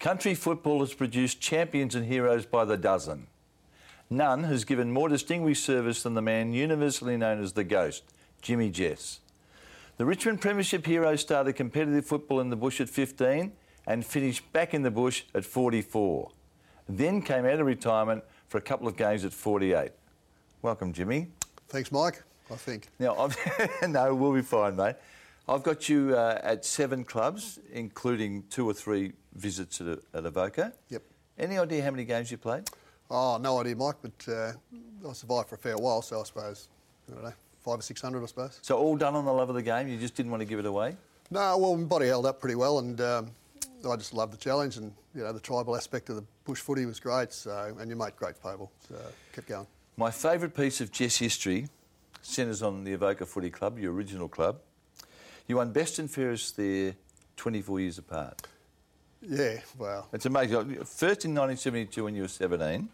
Country football has produced champions and heroes by the dozen. None has given more distinguished service than the man universally known as the Ghost, Jimmy Jess. The Richmond Premiership hero started competitive football in the bush at 15 and finished back in the bush at 44. Then came out of retirement for a couple of games at 48. Welcome, Jimmy. Thanks, Mike. I think. Now, no, we'll be fine, mate. I've got you uh, at seven clubs, including two or three visits at, at Avoca. Yep. Any idea how many games you played? Oh, no idea, Mike, but uh, I survived for a fair while, so I suppose, I don't know, five or six hundred, I suppose. So all done on the love of the game. You just didn't want to give it away. No, well, my body held up pretty well, and um, I just loved the challenge, and you know, the tribal aspect of the bush footy was great. So, and you made great Pable, so kept going. My favourite piece of Jess history centres on the Avoca Footy Club, your original club. You won best and fairest there 24 years apart. Yeah, well, It's amazing. First in 1972 when you were 17,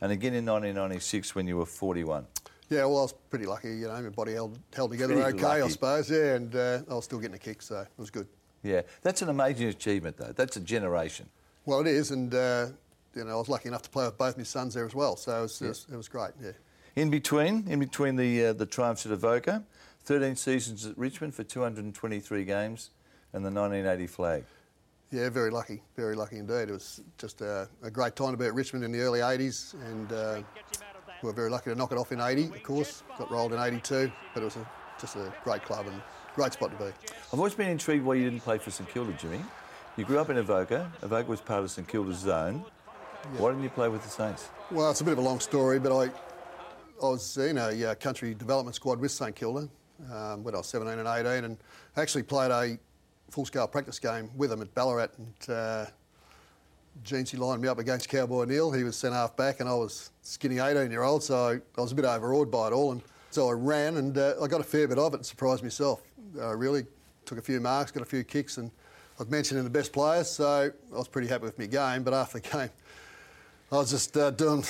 and again in 1996 when you were 41. yeah, well, I was pretty lucky. You know, my body held held together Pretty okay, I suppose. Yeah, and uh, I was still getting a kick, so it was good. Yeah, that's an amazing achievement, though. That's a generation. Well, it is, and uh, you know, I was lucky enough to play with both my sons there as well, so it was, it was, it was great. Yeah. In between, in between the uh, the triumphs at Avoca, 13 seasons at Richmond for 223 games, and the 1980 flag. Yeah, very lucky, very lucky indeed. It was just a, a great time to be at Richmond in the early 80s, and uh, we were very lucky to knock it off in 80, of course. Got rolled in 82, but it was a, just a great club and great spot to be. I've always been intrigued why you didn't play for St Kilda, Jimmy. You grew up in Avoca. Avoca was part of St Kilda's zone. Why didn't you play with the Saints? Well, it's a bit of a long story, but I, I was in a uh, country development squad with St Kilda um, when I was 17 and 18, and actually played a full-scale practice game with him at Ballarat. And uh, Jeansy lined me up against Cowboy Neale. He was centre half back, and I was skinny 18-year-old, so I was a bit overawed by it all. And so I ran, and uh, I got a fair bit of it, and surprised myself. I really took a few marks, got a few kicks, and I've mentioned in the best players, so I was pretty happy with my game. But after the game, I was just uh, doing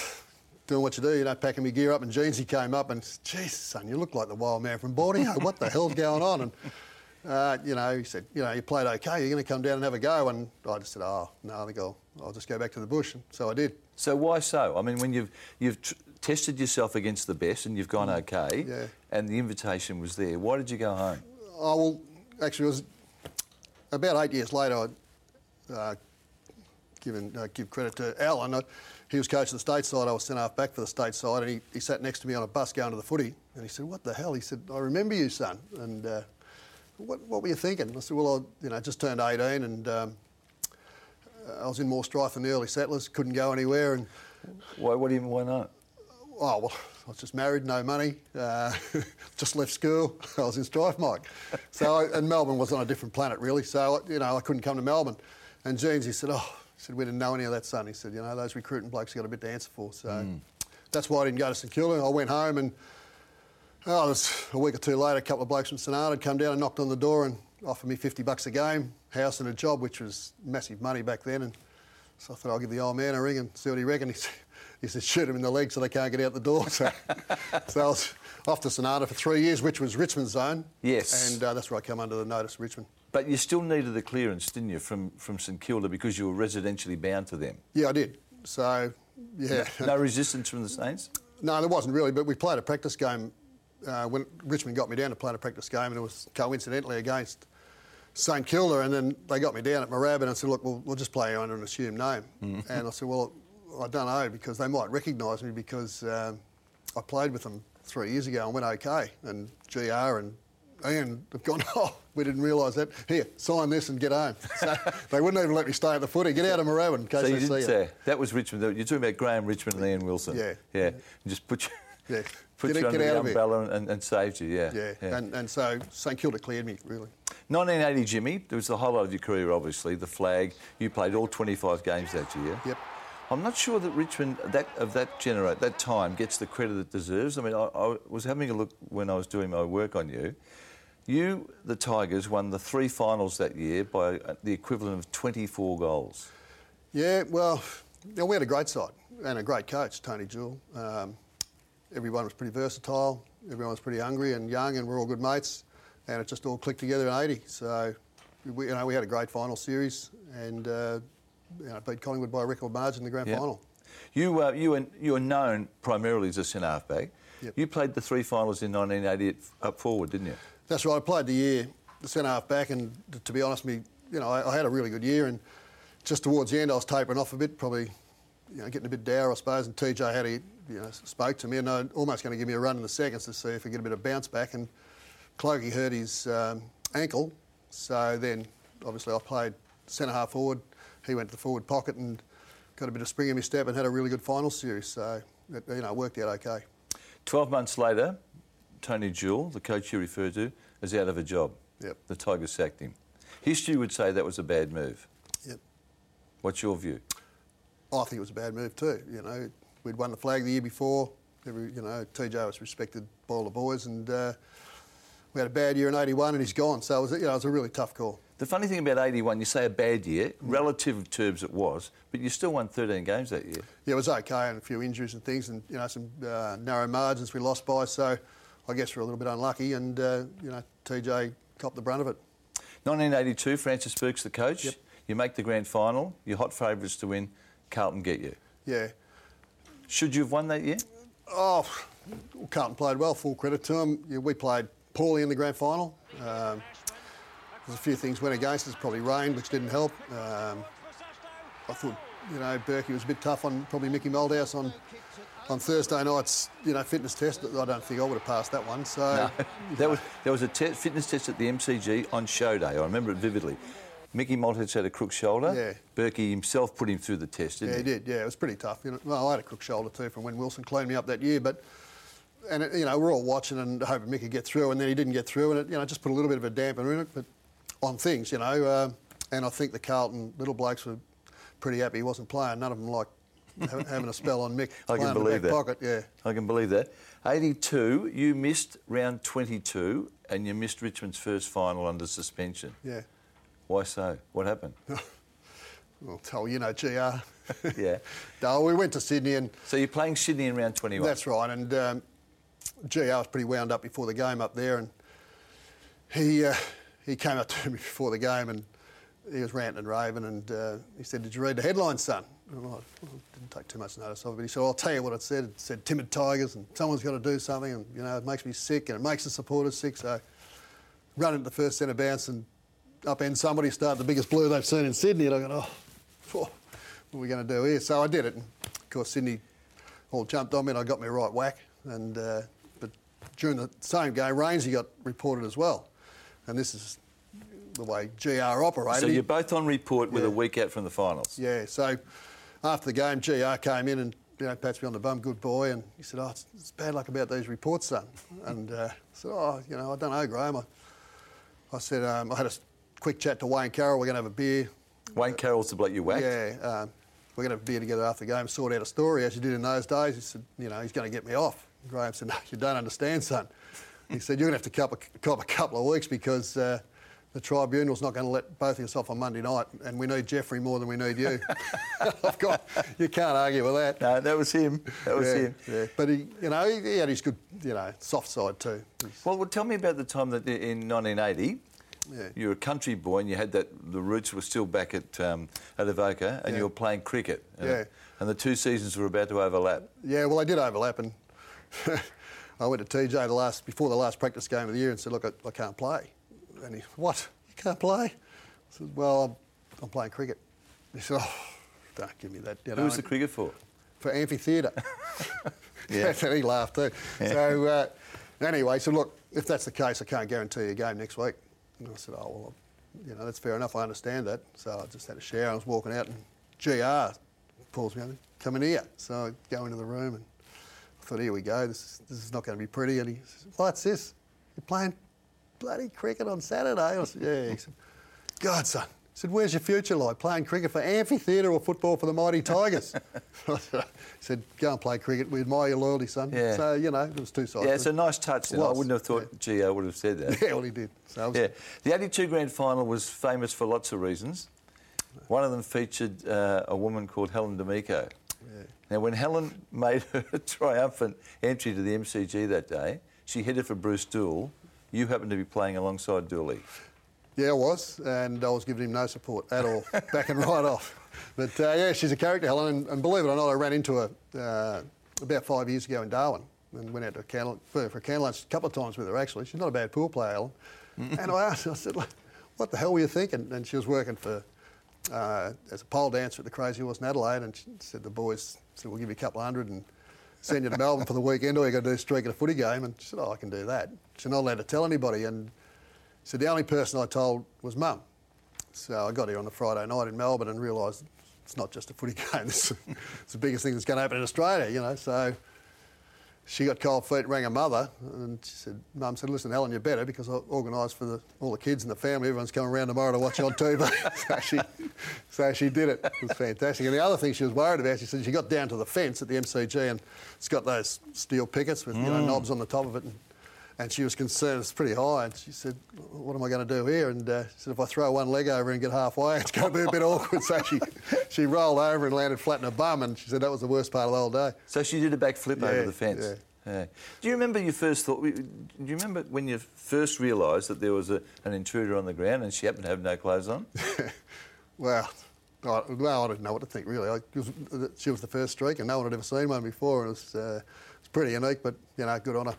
doing what you do, you know, packing my gear up, and Jeansy came up and, "Jeez, son, you look like the wild man from Borneo. What the hell's going on?" And uh, you know, he said, "You know, you played okay. You're going to come down and have a go." And I just said, "Oh, no, I think I'll, I'll just go back to the bush." And so I did. So why so? I mean, when you've you've tr- tested yourself against the best and you've gone okay, Yeah. and the invitation was there, why did you go home? Oh, well, actually, it was about eight years later. I'd uh, given, uh, give credit to Allan. I, he was coach of the state side. I was sent half back for the state side, and he, he sat next to me on a bus going to the footy. And he said, "What the hell?" He said, "I remember you, son." And uh, what, what were you thinking? I said, "Well, I, you know, just turned 18, and um, I was in more strife than the early settlers. Couldn't go anywhere, and Why? What do you? Why not? Oh, well, I was just married, no money, uh, just left school. I was in strife, Mike. So, I, and Melbourne was on a different planet, really. So, you know, I couldn't come to Melbourne. And Jeans, he said, oh, he said, we didn't know any of that, son. He said, you know, those recruiting blokes got a bit to answer for. So that's why I didn't go to St Kilda. I went home and, oh, it was a week or two later, a couple of blokes from Ararat had come down and knocked on the door and offered me 50 bucks a game, house and a job, which was massive money back then. And so I thought I'll give the old man a ring and see what he reckoned. He said, he said shoot him in the leg so they can't get out the door. So, so I was off to Sonata for three years, which was Richmond's zone. Yes. And uh, that's where I come under the notice, of Richmond. But you still needed the clearance, didn't you, from from St Kilda because you were residentially bound to them. Yeah, I did. So, yeah. No resistance from the Saints. No, there wasn't really, but we played a practice game uh, when Richmond got me down to play a practice game, and it was coincidentally against St Kilda, and then they got me down at Moorabbin and I said, "Look, we'll, we'll just play under an assumed name." And I said, "Well, I don't know because they might recognise me because um, I played with them three years ago and went okay, and GR and Ian have gone, oh, we didn't realise that. Here, sign this and get home. So they wouldn't even let me stay at the footy. Get out of Moorabbin in case So they you see didn't you. that was Richmond. You're talking about Graeme Richmond and Ian Wilson. Yeah. Yeah. And just put you. Yeah. Put Get you under the out of here. umbrella and, and saved you, yeah. Yeah, And, and so St Kilda cleared me, really. 1980, Jimmy, there was the highlight of your career, obviously, the flag. You played all 25 games that year. Yep. I'm not sure that Richmond, that of that generate that time, gets the credit it deserves. I mean, I, I was having a look when I was doing my work on you. You, the Tigers, won the three finals that year by uh, the equivalent of 24 goals. Yeah, well, we had a great side and a great coach, Tony Jewell. Um, everyone was pretty versatile, everyone was pretty hungry and young, and we're all good mates, and it just all clicked together in 80. So, we, you know, we had a great final series, and uh, you know, beat Collingwood by a record margin in the grand Yep. final. You, uh, you, were, you were known primarily as a centre halfback. Yep. You played the three finals in 1980 at, up forward, didn't you? That's right. I played the year, the centre half back, and to be honest, me, you know, I, I had a really good year. And just towards the end, I was tapering off a bit, probably, you know, getting a bit dour, I suppose. And TJ had, a, you know, spoke to me, and uh, almost going to give me a run in the seconds to see if we get a bit of bounce back. And Clokey hurt his um, ankle, so then obviously I played centre half forward. He went to the forward pocket and got a bit of spring in his step and had a really good final series. So it, you know, worked out okay. 12 months later, Tony Jewell, the coach you referred to, is out of a job. Yep. The Tigers sacked him. History would say that was a bad move. Yep. What's your view? I think it was a bad move too. You know, we'd won the flag the year before. Every, you know, TJ was respected by all the boys, and uh, we had a bad year in '81, and he's gone. So it was, you know, it was a really tough call. The funny thing about 81, you say a bad year, relative terms it was, but you still won 13 games that year. Yeah, it was okay, and a few injuries and things, and you know, some uh, narrow margins we lost by. So I guess we're a little bit unlucky, and uh, you know, TJ copped the brunt of it. 1982, Francis Bourke's the coach. Yep. You make the grand final. You're hot favourites to win. Carlton get you. Yeah. Should you have won that year? Oh, Carlton played well. Full credit to them. Yeah, we played poorly in the grand final. Um, there's a few things went against us. Probably rain, which didn't help. Um, I thought, you know, Bourkey was a bit tough on probably Mickey Malthouse on on Thursday night's, you know, fitness test. I don't think I would have passed that one. So There was, there was a te- fitness test at the MCG on show day. I remember it vividly. Mickey Malthouse had a crook shoulder. Yeah. Bourkey himself put him through the test, didn't Yeah, he did. Yeah, it was pretty tough. You know, well, I had a crook shoulder too from when Wilson cleaned me up that year, but and it, you know we're all watching and hoping Mick could get through, and then he didn't get through, and it you know just put a little bit of a damper in it, but on things, you know. Uh, and I think the Carlton little blokes were pretty happy he wasn't playing. None of them like ha- having a spell on Mick. I can in the believe back that. Pocket, yeah. I can believe that. 82, you missed round 22 and you missed Richmond's first final under suspension. Yeah. Why so? What happened? Well, tell you know, GR. yeah. no, we went to Sydney and So you're playing Sydney in round 21. That's right, and um, GR was pretty wound up before the game up there, and he uh, he came up to me before the game and he was ranting and raving, and uh, he said, "Did you read the headlines, son?" And I well, didn't take too much notice of it, but he said, "I'll tell you what it said. It said timid tigers, and someone's got to do something, and you know it makes me sick, and it makes the supporters sick." So run into the first centre bounce and upend somebody, start the biggest blue they've seen in Sydney, and I go, "Oh, what are we going to do here?" So I did it, and of course Sydney all jumped on me and I got me right whack. And uh, but during the same game, Rainsy got reported as well. And this is the way GR operated. So you're both on report with Yeah. a week out from the finals. yeah. So after the game, GR came in and you know pats me on the bum, good boy, and he said, "Oh, it's, it's bad luck about these reports, son." And uh, I said, "Oh, you know, I don't know, Graeme." I, I said, um, I had a quick chat to Wayne Carroll. We're going to have a beer. Wayne Carroll's the bloke you whacked. Yeah, um, we're going to have a beer together after the game, sort out a story as you did in those days. He said, you know, he's going to get me off. Graeme said, no, you don't understand, son. He said, you're going to have to cop a, cop a couple of weeks because uh, the tribunal's not going to let both of us off on Monday night, and we need Jeffrey more than we need you. I've got, you can't argue with that. No, that was him. That was yeah, him. yeah. But he, you know, he, had his good, you know, soft side too. Well, well, tell me about the time that in 1980, Yeah. you were a country boy and you had that, the roots were still back at, um, at Avoca and Yeah. you were playing cricket. And, Yeah. and the two seasons were about to overlap. Yeah, well, I did overlap, and I went to TJ the last before the last practice game of the year and said, "Look, I, I can't play." And he, said, "What? You can't play?" I said, "Well, I'm, I'm playing cricket." He said, "Oh, don't give me that." You know, Who was the cricket for? for amphitheatre. Yeah. and he laughed too. So uh, anyway, so look, if that's the case, I can't guarantee you a game next week. And I said, oh well, you know that's fair enough. I understand that. So I just had a shower. I was walking out, and GR pulls me over, come in here. So I go into the room, and I thought, here we go. This is, this is not going to be pretty. And he says, what's this? You're playing bloody cricket on Saturday? I said, yeah. He said, God, son. Said, where's your future like? Playing cricket for amphitheatre or football for the mighty Tigers? he said, go and play cricket. We admire your loyalty, son. Yeah. So, you know, it was two sides. Yeah, it's a nice touch. I wouldn't have thought GR would have said that. Yeah, well, he did. So was- Yeah, the 82 grand final was famous for lots of reasons. One of them featured uh, a woman called Helen D'Amico. Now, when Helen made her triumphant entry to the MCG that day, she headed for Bruce Doull. You happened to be playing alongside Dooley. Yeah, I was, and I was giving him no support at all, backing right off. but uh, yeah, she's a character, Helen, and, and, believe it or not, I ran into her uh, about five years ago in Darwin and went out to a candle, for, for a candle lunch a couple of times with her actually. She's not a bad pool player, Helen. and I asked her, I said, what the hell were you thinking? And she was working for uh, as a pole dancer at the Crazy Horse in Adelaide, and she said the boys said we'll give you a couple of hundred and send you to Melbourne for the weekend, or you got to do a streak at a footy game. And she said, oh, I can do that. She's not allowed to tell anybody, and said the only person I told was mum. So I got here on a Friday night in Melbourne and realised it's not just a footy game. it's the biggest thing that's going to happen in Australia, you know. So she got cold feet, rang her mother, and she said, Mum said, listen, Helen, you're better because I organised for the, all the kids and the family. Everyone's coming around tomorrow to watch on TV. so, she, so she did it. It was fantastic. And the other thing she was worried about, she said she got down to the fence at the MCG and it's got those steel pickets with, you know, mm. knobs on the top of it. And and she was concerned it's pretty high. And she said, "What am I going to do here?" And uh, she said, "If I throw one leg over and get halfway, it's going to be a bit awkward." So she she rolled over and landed flat in her bum, and she said that was the worst part of the whole day. So she did a backflip yeah, over the fence. Yeah. Yeah. Do you remember your first thought? Do you remember when you first realised that there was a, an intruder on the ground and she happened to have no clothes on? well, I, well, I didn't know what to think really. I, she was the first streak, and no one had ever seen one before, and it was, uh, it was pretty unique. But you know, good on her.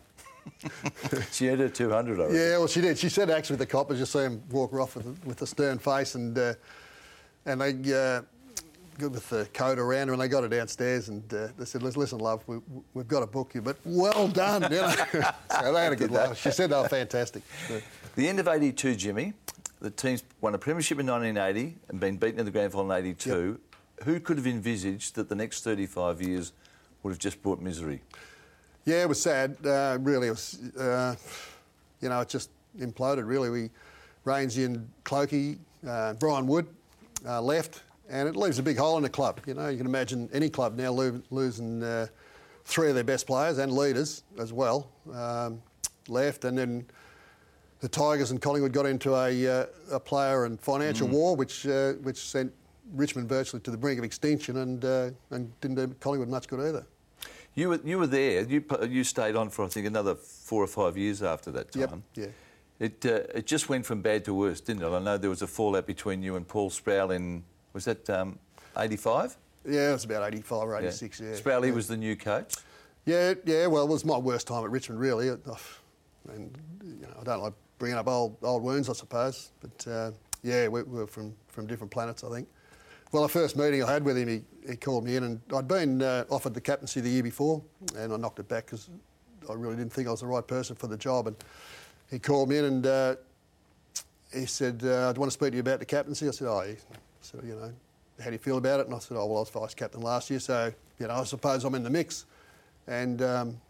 She had her 200 already. Yeah, well, she did. She said actually the coppers, you see him walk her off with a, with a stern face, and uh, and they uh, good with the coat around her, and they got her downstairs, and uh, they said, "Listen, love, we, have got to book you, but well done." You know? so they had a good laugh. She said they were fantastic. The end of '82, Jimmy. The team's won a premiership in 1980 and been beaten in the grand final in '82. Yep. Who could have envisaged that the next 35 years would have just brought misery? Yeah, it was sad. Uh, really, it was. Uh, you know, it just imploded. Really, we Rainsy and Clokey, uh, Brian Wood uh, left, and it leaves a big hole in the club. You know, you can imagine any club now lo- losing uh, three of their best players and leaders as well um, left, and then the Tigers and Collingwood got into a, uh, a player and financial mm. war, which which sent Richmond virtually to the brink of extinction, and and didn't do Collingwood much good either. You were, you were there. You, you stayed on for, I think, another four or five years after that time. Yep, yeah. It, uh, it just went from bad to worse, didn't it? I know there was a fallout between you and Paul Sproule in, was that um, 85? Yeah, it was about 85 or 86, yeah. yeah. Sproule, yeah. was the new coach? Yeah, yeah, well, it was my worst time at Richmond, really. and, you know, I don't like bringing up old, old wounds, I suppose. But, uh, yeah, we, we were from, from different planets, I think. Well, the first meeting I had with him, he, he called me in, and I'd been uh, offered the captaincy the year before, and I knocked it back because I really didn't think I was the right person for the job. And he called me in and uh, he said, uh, "Do you want to speak to you about the captaincy?" I said, "Oh, I said, you know, how do you feel about it?" And I said, "Oh, well, I was vice captain last year, so you know, I suppose I'm in the mix." And um,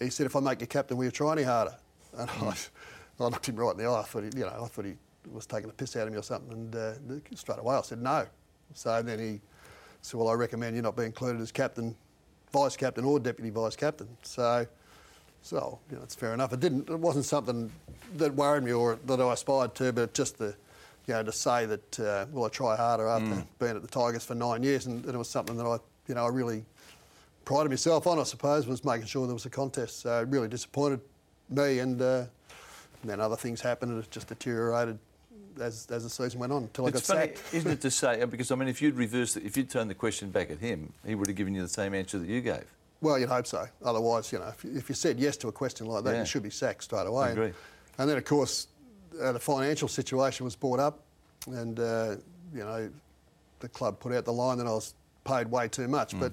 he said, "If I make you captain, will you try any harder?" And I, I looked him right in the eye. I thought, he, you know, I thought he was taking a piss out of me or something. And uh, straight away, I said, "No." So then he said, well, I recommend you not be included as captain, vice captain or deputy vice captain. So, so you know, it's fair enough. It didn't. It wasn't something that worried me or that I aspired to, but just the, you know, to say that uh, well, I try harder after mm. being at the Tigers for nine years, and, and, it was something that I, you know, I really prided myself on. I suppose was making sure there was a contest. So it really disappointed me, and, uh, and then other things happened, and it just deteriorated as, as the season went on until it's I got funny, sacked. Isn't it to say, because I mean, if you'd reversed it, if you'd turned the question back at him, he would have given you the same answer that you gave. Well, you'd hope so. Otherwise, you know, if, if you said yes to a question like that, yeah. you should be sacked straight away. I agree. And, and then, of course, uh, the financial situation was brought up, and uh, you know, the club put out the line that I was paid way too much. Mm. But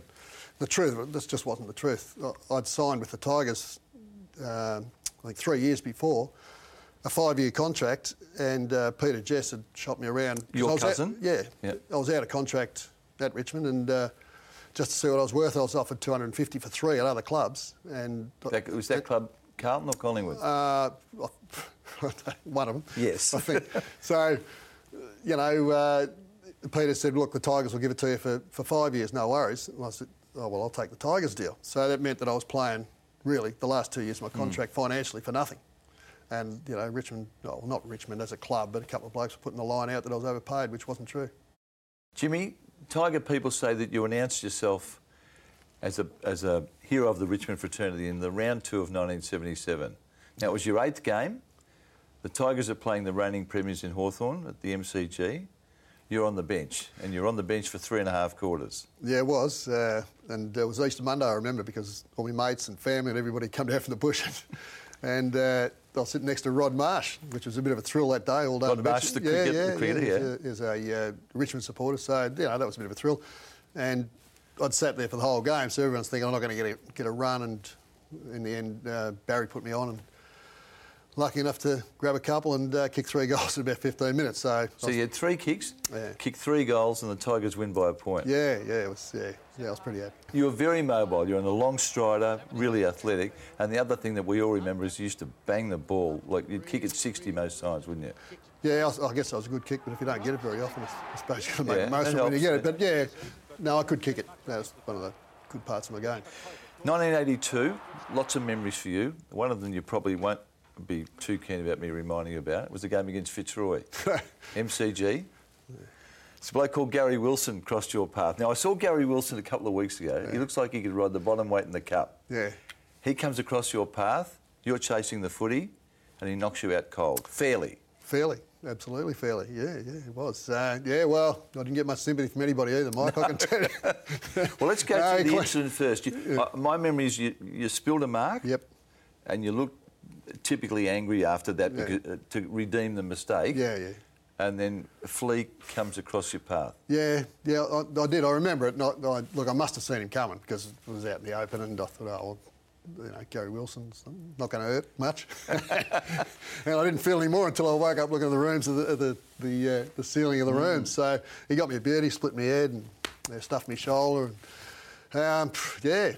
the truth, this just wasn't the truth. I'd signed with the Tigers, uh, I think three years before, a five-year contract, and uh, Peter Jess had shot me around. Your cousin? Out, yeah, yep. I was out of contract at Richmond, and uh, just to see what I was worth, I was offered 250 for three at other clubs. And that, was that club Carlton or Collingwood? Uh, one of them. Yes, I think. so, you know, uh, Peter said, "Look, the Tigers will give it to you for, for five years, no worries." And I said, "Oh well, I'll take the Tigers deal." So that meant that I was playing really the last two years of my hmm. contract mm. financially for nothing. And, you know, Richmond, well, not Richmond as a club, but a couple of blokes were putting the line out that I was overpaid, which wasn't true. Jimmy, Tiger people say that you announced yourself as a, as a hero of the Richmond fraternity in the round two of 1977. Now, it was your eighth game. The Tigers are playing the reigning premiers in Hawthorn at the MCG. you're on the bench, and you're on the bench for three and a half quarters. Yeah, it was. Uh, and it was Easter Monday, I remember, because all my mates and family and everybody come down from the bush. and uh, I was sitting next to Rod Marsh, which was a bit of a thrill that day all day. Rod Marsh, the cricket- yeah, the cricketer, yeah. yeah. Is a, is a uh, Richmond supporter, so you know, that was a bit of a thrill. And I'd sat there for the whole game, so everyone's thinking I'm not going to get a, get a run. And in the end, uh, Barry put me on and lucky enough to grab a couple and uh, kick three goals in about 15 minutes. So, I So was- you had three kicks, Yeah. kicked three goals, and the Tigers win by a point. yeah, yeah, it was, yeah, yeah, I was pretty happy. You were very mobile. You're on a long strider, really athletic. And the other thing that we all remember is you used to bang the ball. Like you'd kick it 60 most times, wouldn't you? Yeah, I, was- I guess that was a good kick, but if you don't get it very often, I suppose you've got to make Yeah, the most of it when you get it. But yeah, no, I could kick it. That was one of the good parts of my game. 1982, lots of memories for you. One of them you probably won't be too keen about me reminding you about. It was the game against Fitzroy. MCG. It's a bloke called Gary Wilson crossed your path. Now, I saw Gary Wilson a couple of weeks ago. He looks like he could ride the bottom weight in the cup. Yeah. He comes across your path, you're chasing the footy, and he knocks you out cold. Fairly. Fairly, absolutely fairly. Yeah, yeah, it was. Uh, yeah, well, I didn't get much sympathy from anybody either, Mike. I can tell you. Well, let's go No, through the incident first. You, uh, my memory is you, you spilled a mark. Yep. And you looked typically angry after that Yeah. because, uh, to redeem the mistake. Yeah, yeah. And then a Flea comes across your path. Yeah, yeah, I, I did. I remember it. And I, I, look, I must have seen him coming because it was out in the open, and I thought, oh, well, you know, Gary Wilson's not going to hurt much. and I didn't feel any more until I woke up looking at the rooms of the the the, uh, the ceiling of the room. So he got me a beard, he split my head, and uh, stuffed my shoulder. And, um, yeah,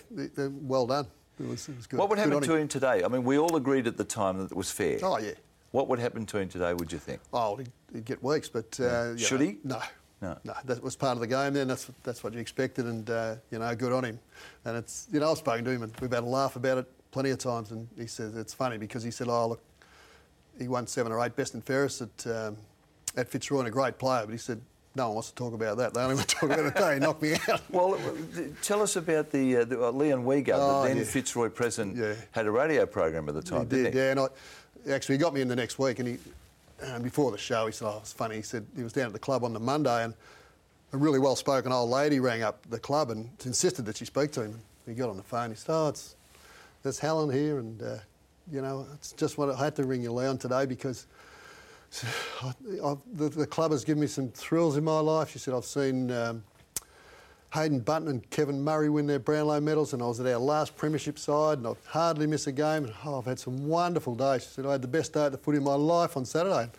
well done. It was, it was good. What would Good happen to him. him today? I mean, we all agreed at the time that it was fair. Oh yeah. What would happen to him today, would you think? Oh, he'd, he'd get weeks, but uh, you Should know, he? No, No. no, That was part of the game. Then that's that's what you expected, and uh, you know, good on him. And it's you know, I've spoken to him, and we've had a laugh about it plenty of times. And he says it's funny because he said, "Oh, look, he won seven or eight best and fairest at um, at Fitzroy, and a great player." But he said. No one wants to talk about that. They only want to talk about it today. He knocked me out. Well, tell us about the, uh, the uh, Leon Wiegard, Oh, the then yeah. Fitzroy president, Yeah. had a radio program at the time, He didn't he? yeah. And I, actually, he got me in the next week, and he, um, before the show, he said, "Oh, it's funny." He said he was down at the club on the Monday, and a really well-spoken old lady rang up the club and insisted that she speak to him. He got on the phone. He said, "Oh, it's there's Helen here, and uh, you know, it's just what I had to ring you, Leon, today because." I, the, the club has given me some thrills in my life. She said, I've seen um, Haydn Bunton and Kevin Murray win their Brownlow medals, and I was at our last premiership side, and I hardly miss a game. And oh, I've had some wonderful days. She said I had the best day at the footy in my life on Saturday.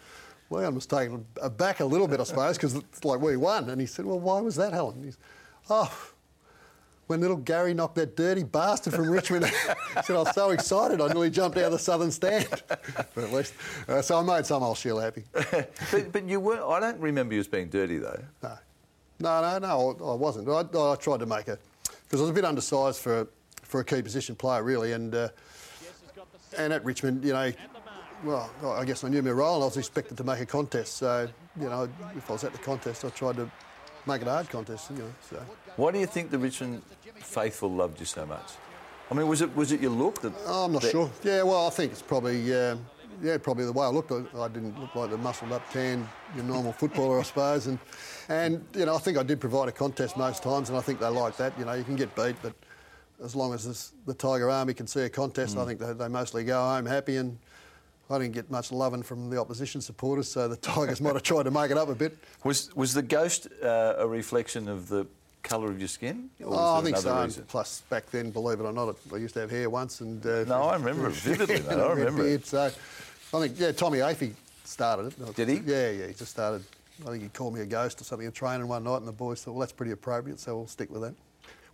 Well, I was taken aback a little bit, I suppose, because it's like we won. And he said, "Well, why was that, Helen?" "Oh." When little Gary knocked that dirty bastard from Richmond, he said, I was so excited, I nearly jumped out of the southern stand. but at least, uh, so I made some old shill happy. but, but you weren't, I don't remember you as being dirty, though. No, no, no, no. I, I wasn't. I, I tried to make it because I was a bit undersized for for a key position player, really, and uh, and at Richmond, you know, well, I guess I knew my role. and I was expected to make a contest, so you know, if I was at the contest, I tried to make it a hard contest, you know. So Why do you think the Richmond faithful loved you so much? I mean, was it was it your look that? Oh, I'm not that- sure. Yeah, well, I think it's probably um, yeah, probably the way I looked. I, I didn't look like the muscled up tan, your normal footballer, I suppose, and and you know, I think I did provide a contest most times, and I think they like that. You know, you can get beat, but as long as this, the Tiger Army can see a contest, I think they, they mostly go home happy. And I didn't get much loving from the opposition supporters, so the Tigers might have tried to make it up a bit. Was was the ghost uh, a reflection of the colour of your skin? Oh, I think so. reason? Plus, back then, believe it or not, I used to have hair once, and uh, No, I remember it vividly, mate. I a remember it. So, I think yeah, Tommy Hafey started it. Did he? Yeah, yeah. He just started. I think he called me a ghost or something at training one night, and the boys thought, well, that's pretty appropriate, so we'll stick with that.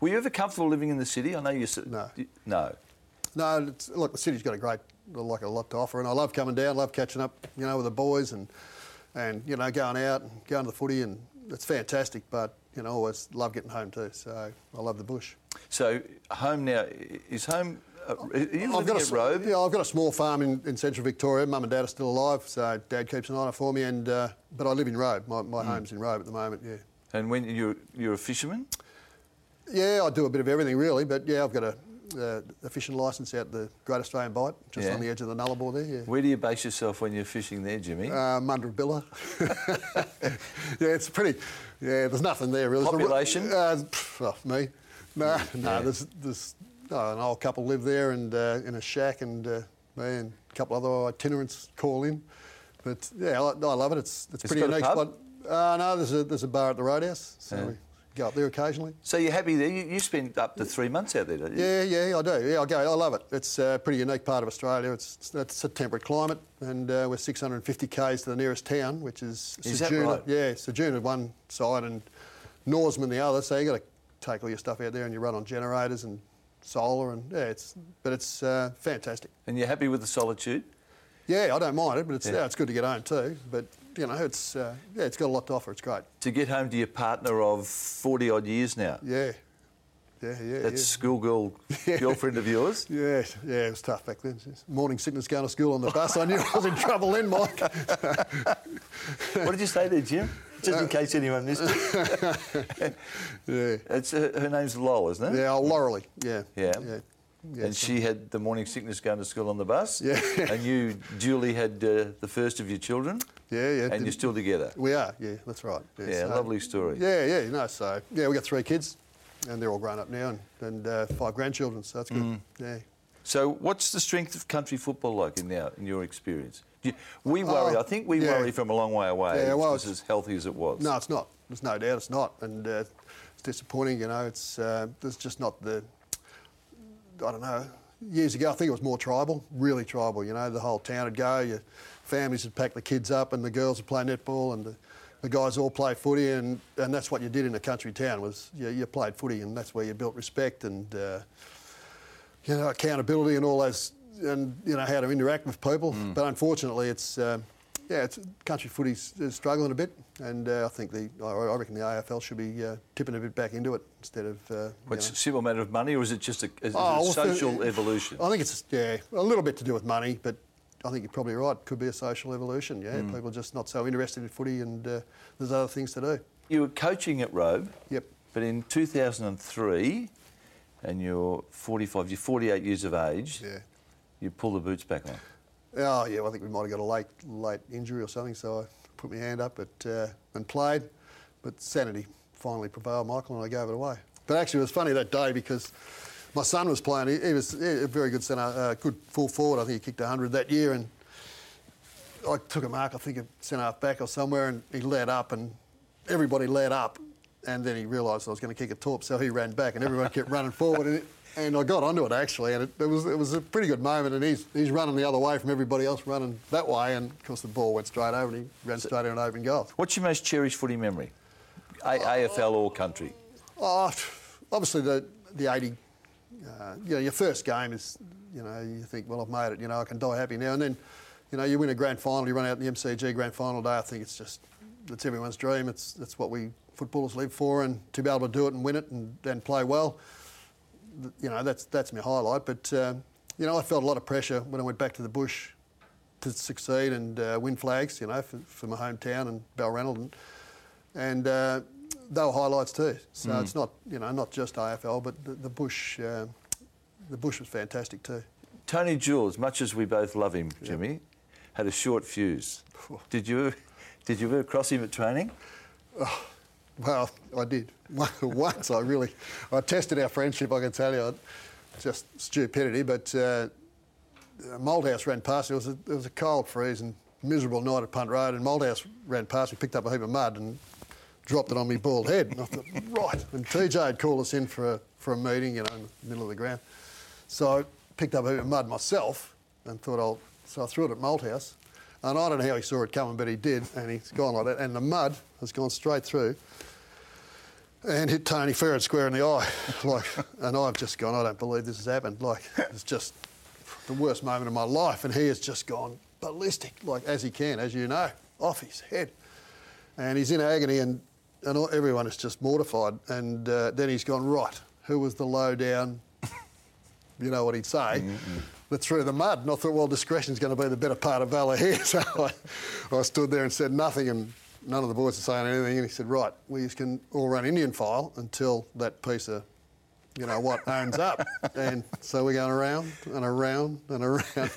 Were you ever comfortable living in the city? I know you said No. No. No, it's, look, the city's got a great, like a lot to offer, and I love coming down, love catching up, you know, with the boys, and and you know, going out and going to the footy, and it's fantastic. But you know, always love getting home too. So I love the bush. So home now is home. Uh, are you I've living got a, Robe? Yeah, I've got a small farm in, in central Victoria. Mum and Dad are still alive, so Dad keeps an eye on it for me. And uh, but I live in Robe. My, my home's in Robe at the moment. Yeah. And when you're you're a fisherman? Yeah, I do a bit of everything really, but yeah, I've got a uh, a fishing licence out the Great Australian Bight, just Yeah. on the edge of the Nullarbor there. Yeah. Where do you base yourself when you're fishing there, Jimmy? Uh, Mundrabilla. yeah, it's pretty. Yeah, there's nothing there really. A- Population? Uh, well, me. No, no. There's, there's oh, an old couple live there and uh, in a shack, and uh, me and a couple other itinerants call in. But yeah, I, I love it. It's it's It's pretty got a unique pub? spot. Uh, no, there's a there's a bar at the Roadhouse, so Yeah. we go up there occasionally. so you're happy there? You, you spent up to three months out there, don't you? Yeah, yeah, I do. Yeah, I go. I love it. It's a pretty unique part of Australia. It's it's a temperate climate, and uh, we're 650 k's to the nearest town, which is Is that Ceduna. right? Yeah, Ceduna one side and Norseman the other. So you got to take all your stuff out there, and you run on generators and solar, and yeah, it's but it's uh, fantastic. And you're happy with the solitude? Yeah, I don't mind it, but it's Yeah. yeah. it's good to get home too. But you know, it's uh, yeah, it's got a lot to offer. It's great. To get home to your partner of 40 odd years now. Yeah, yeah, yeah. That's yeah. schoolgirl girlfriend of yours? Yeah, yeah, it was tough back then. Morning sickness going to school on the bus. I knew I was in trouble then, Mike. What did you say there, Jim? Just in case anyone missed it. Yeah. It's, uh, her name's Lol, isn't it? Yeah, oh. Yeah. Yeah. Yeah. yeah and she had the morning sickness going to school on the bus. Yeah. and you, Julie, had uh, the first of your children. Yeah, yeah. And did- you're still together. We are. Yeah, that's right. Yeah, so- lovely story. Yeah, yeah. You know, so yeah, we got three kids, and they're all grown up now, and, and uh, five grandchildren. So that's good. Mm. Yeah. So, what's the strength of country football like in, our, in your experience? You, we worry. Oh, I think we yeah. worry from a long way away. Yeah, well, it's as healthy as it was. No, it's not. There's no doubt it's not, and uh, it's disappointing. You know, it's uh, there's just not the. I don't know. Years ago, I think it was more tribal, really tribal. You know, the whole town would go. Your families would pack the kids up, and the girls would play netball, and the, the guys all play footy, and, and that's what you did in a country town was you, you played footy, and that's where you built respect and uh, you know accountability and all those, and you know how to interact with people. But unfortunately, it's uh, yeah, it's country footy's is struggling a bit, and uh, I think the I I reckon the AFL should be uh, tipping a bit back into it instead of. Uh, you What's know. a simple matter of money, or is it just a, is it Oh, a well, social evolution? I think it's yeah, a little bit to do with money, but I think you're probably right. Could be a social evolution. Yeah, Hmm. people are just not so interested in footy, and uh, there's other things to do. You were coaching at Robe, Yep. but in 2003, and you're 45, you're 48 years of age, Yeah. you pull the boots back on. Oh yeah, well, I think we might have got a late late injury or something, so I put my hand up at, uh, and played, but sanity finally prevailed, Michael, and I gave it away. But actually, it was funny that day because my son was playing. He, he was a very good centre, uh, good full forward. I think he kicked 100 that year, and I took a mark, I think, at centre half back or somewhere, and he led up, and everybody led up, and then he realised I was going to kick a torp, so he ran back, and everyone kept running forward, and, it, and I got onto it actually, and it, it was it was a pretty good moment, and he's he's running the other way from everybody else running that way, and of course the ball went straight over, and he ran straight in an open goal. What's your most cherished footy memory? A- AFL or country? Oh, obviously the the 80, uh, you know, your first game is, you know, you think, well, I've made it, you know, I can die happy now. And then, you know, you win a grand final, you run out in the MCG grand final day. I think it's just, it's everyone's dream. It's that's what we footballers live for, and to be able to do it and win it and, and play well, you know, that's that's my highlight. But um, you know, I felt a lot of pressure when I went back to the bush to succeed and uh, win flags, you know, for, for my hometown and Balranald. And, and uh, they were highlights too. So it's not, you know, not just AFL, but the, the bush, uh, the bush was fantastic too. Tony Jewell, much as we both love him, Jimmy, had a short fuse. Did you, did you ever cross him at training? Well, I did once. I really, I tested our friendship. I can tell you, just stupidity. But uh, Malthouse ran past. It was a, it was a cold, freeze and miserable night at Punt Road, and Malthouse ran past. We picked up a heap of mud and dropped it on my bald head. And I thought, right. And TJ had called us in for a for a meeting, you know, in the middle of the ground. So I picked up a heap of mud myself and thought I'll. So I threw it at Malthouse. And I don't know how he saw it coming, but he did, and he's gone like that. And the mud has gone straight through and hit Tony Ferret square in the eye. Like, and I've just gone, I don't believe this has happened. Like, it's just the worst moment of my life. And he has just gone ballistic, like as he can, as you know, off his head. And he's in agony, and, and all- everyone is just mortified. And uh, then he's gone, right, who was the low down, you know what he'd say, that threw the mud. And I thought, well, discretion's going to be the better part of valour here. So I, I stood there and said nothing, and none of the boys were saying anything. And he said, right, we can all run Indian file until that piece of you know, what owns up. And so we're going around and around and around.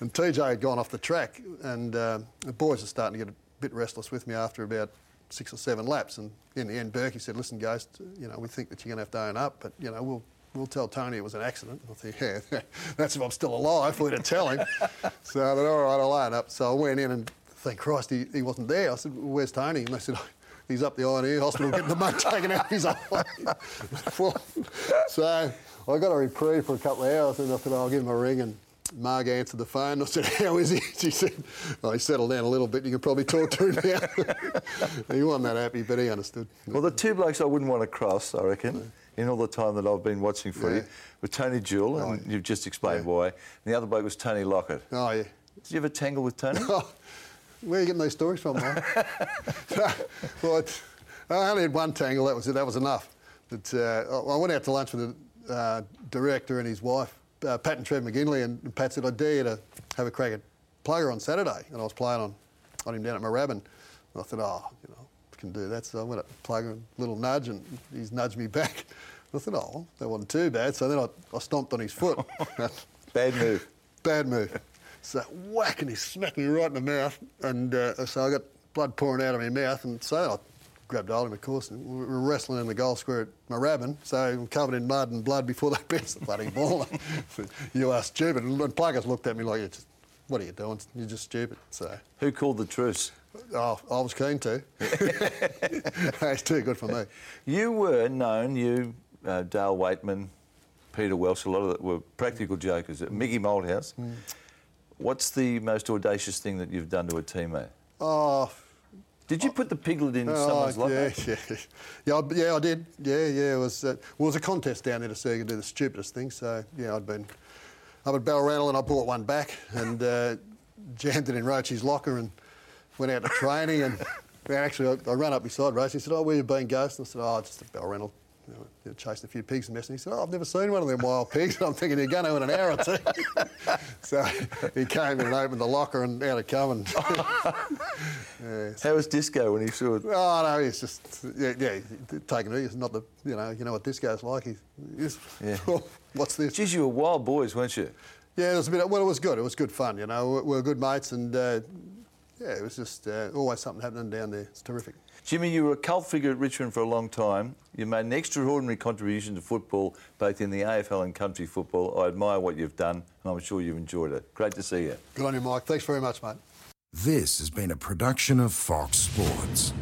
and TJ had gone off the track, and uh, the boys are starting to get a bit restless with me after about six or seven laps. And in the end, Bourkey said, "Listen, guys, you know, we think that you're going to have to own up, but you know, we'll." We'll tell Tony it was an accident. I think, yeah, that's if I'm still alive you to tell him. so I thought, all right, I'll own up. So I went in and thank Christ he, he wasn't there. I said, where's Tony? And they said, oh, he's up the Ear Hospital getting the mud taken out of his eye. so I got a reprieve for a couple of hours and I said, I'll give him a ring and Marg answered the phone. I said, how is he? She said, oh, he settled down a little bit. You can probably talk to him now. he wasn't that happy, but he understood. Well, the two blokes I wouldn't want to cross, I reckon, in all the time that I've been watching for Yeah. were Tony Jewell, and Oh, you've just explained yeah. why. And the other bloke was Tony Lockett. Oh, yeah. Did you ever tangle with Tony? Oh, where are you getting these stories from, mate? well, I only had one tangle. That was it. That was enough. But uh, I I went out to lunch with the uh, director and his wife, uh, Pat and Trev McGinley, and Pat said, "I dare you to have a crack at plugger on Saturday." And I was playing on, on him down at Moorabbin. And I thought, "Oh, you know, I can do that." So I went up to plugger, a little nudge, and he's nudged me back. I thought, "Oh, that wasn't too bad." So then I, I stomped on his foot. Bad move. Bad move. So whack, and he smacked me right in the mouth, and uh, so I got blood pouring out of my mouth, and so I grabbed hold of him, of course, and we were wrestling in the goal square at Moorabbin, so I'm covered in mud and blood before they bounced the bloody ball. you are stupid. And Pluggers looked at me like, "You just, what are you doing? You're just stupid. So, Who called the truce? oh, I was keen to. it's too good for me. You were known, you, uh, Dale Weightman, Peter Welsh, a lot of that were practical jokers. Mickey Malthouse. Hmm. What's the most audacious thing that you've done to a teammate? Oh, Did you put the piglet in Oh, someone's locker? yeah, yeah, yeah, I, yeah, I did. Yeah, yeah. It was uh, well, it was a contest down there to see who could do the stupidest thing. So yeah, I'd been up at Balranald and I brought one back and uh, jammed it in Roachie's locker and went out to training and actually I, I ran up beside Roach. and said, "Oh, where you been, Ghost?" And I said, "Oh, just at Balranald." You know, chased a few pigs and messing. He said, "Oh, I've never seen one of them wild pigs." And I'm thinking you're going to in an hour or two. so he came in and opened the locker and out it come. And yeah, How was Disco when he saw it? Oh no, he's just yeah, yeah taking it. He's not the you know you know what guy's like. He's, he's Yeah. what's this? Geez, you were wild boys, weren't you? Yeah, it was a bit. Well, it was good. It was good fun. You know, we were good mates, and uh, yeah, it was just uh, always something happening down there. It's terrific. Jimmy, you were a cult figure at Richmond for a long time. You made an extraordinary contribution to football, both in the AFL and country football. I admire what you've done, and I'm sure you've enjoyed it. Great to see you. Good on you, Mike. Thanks very much, mate. This has been a production of Fox Sports.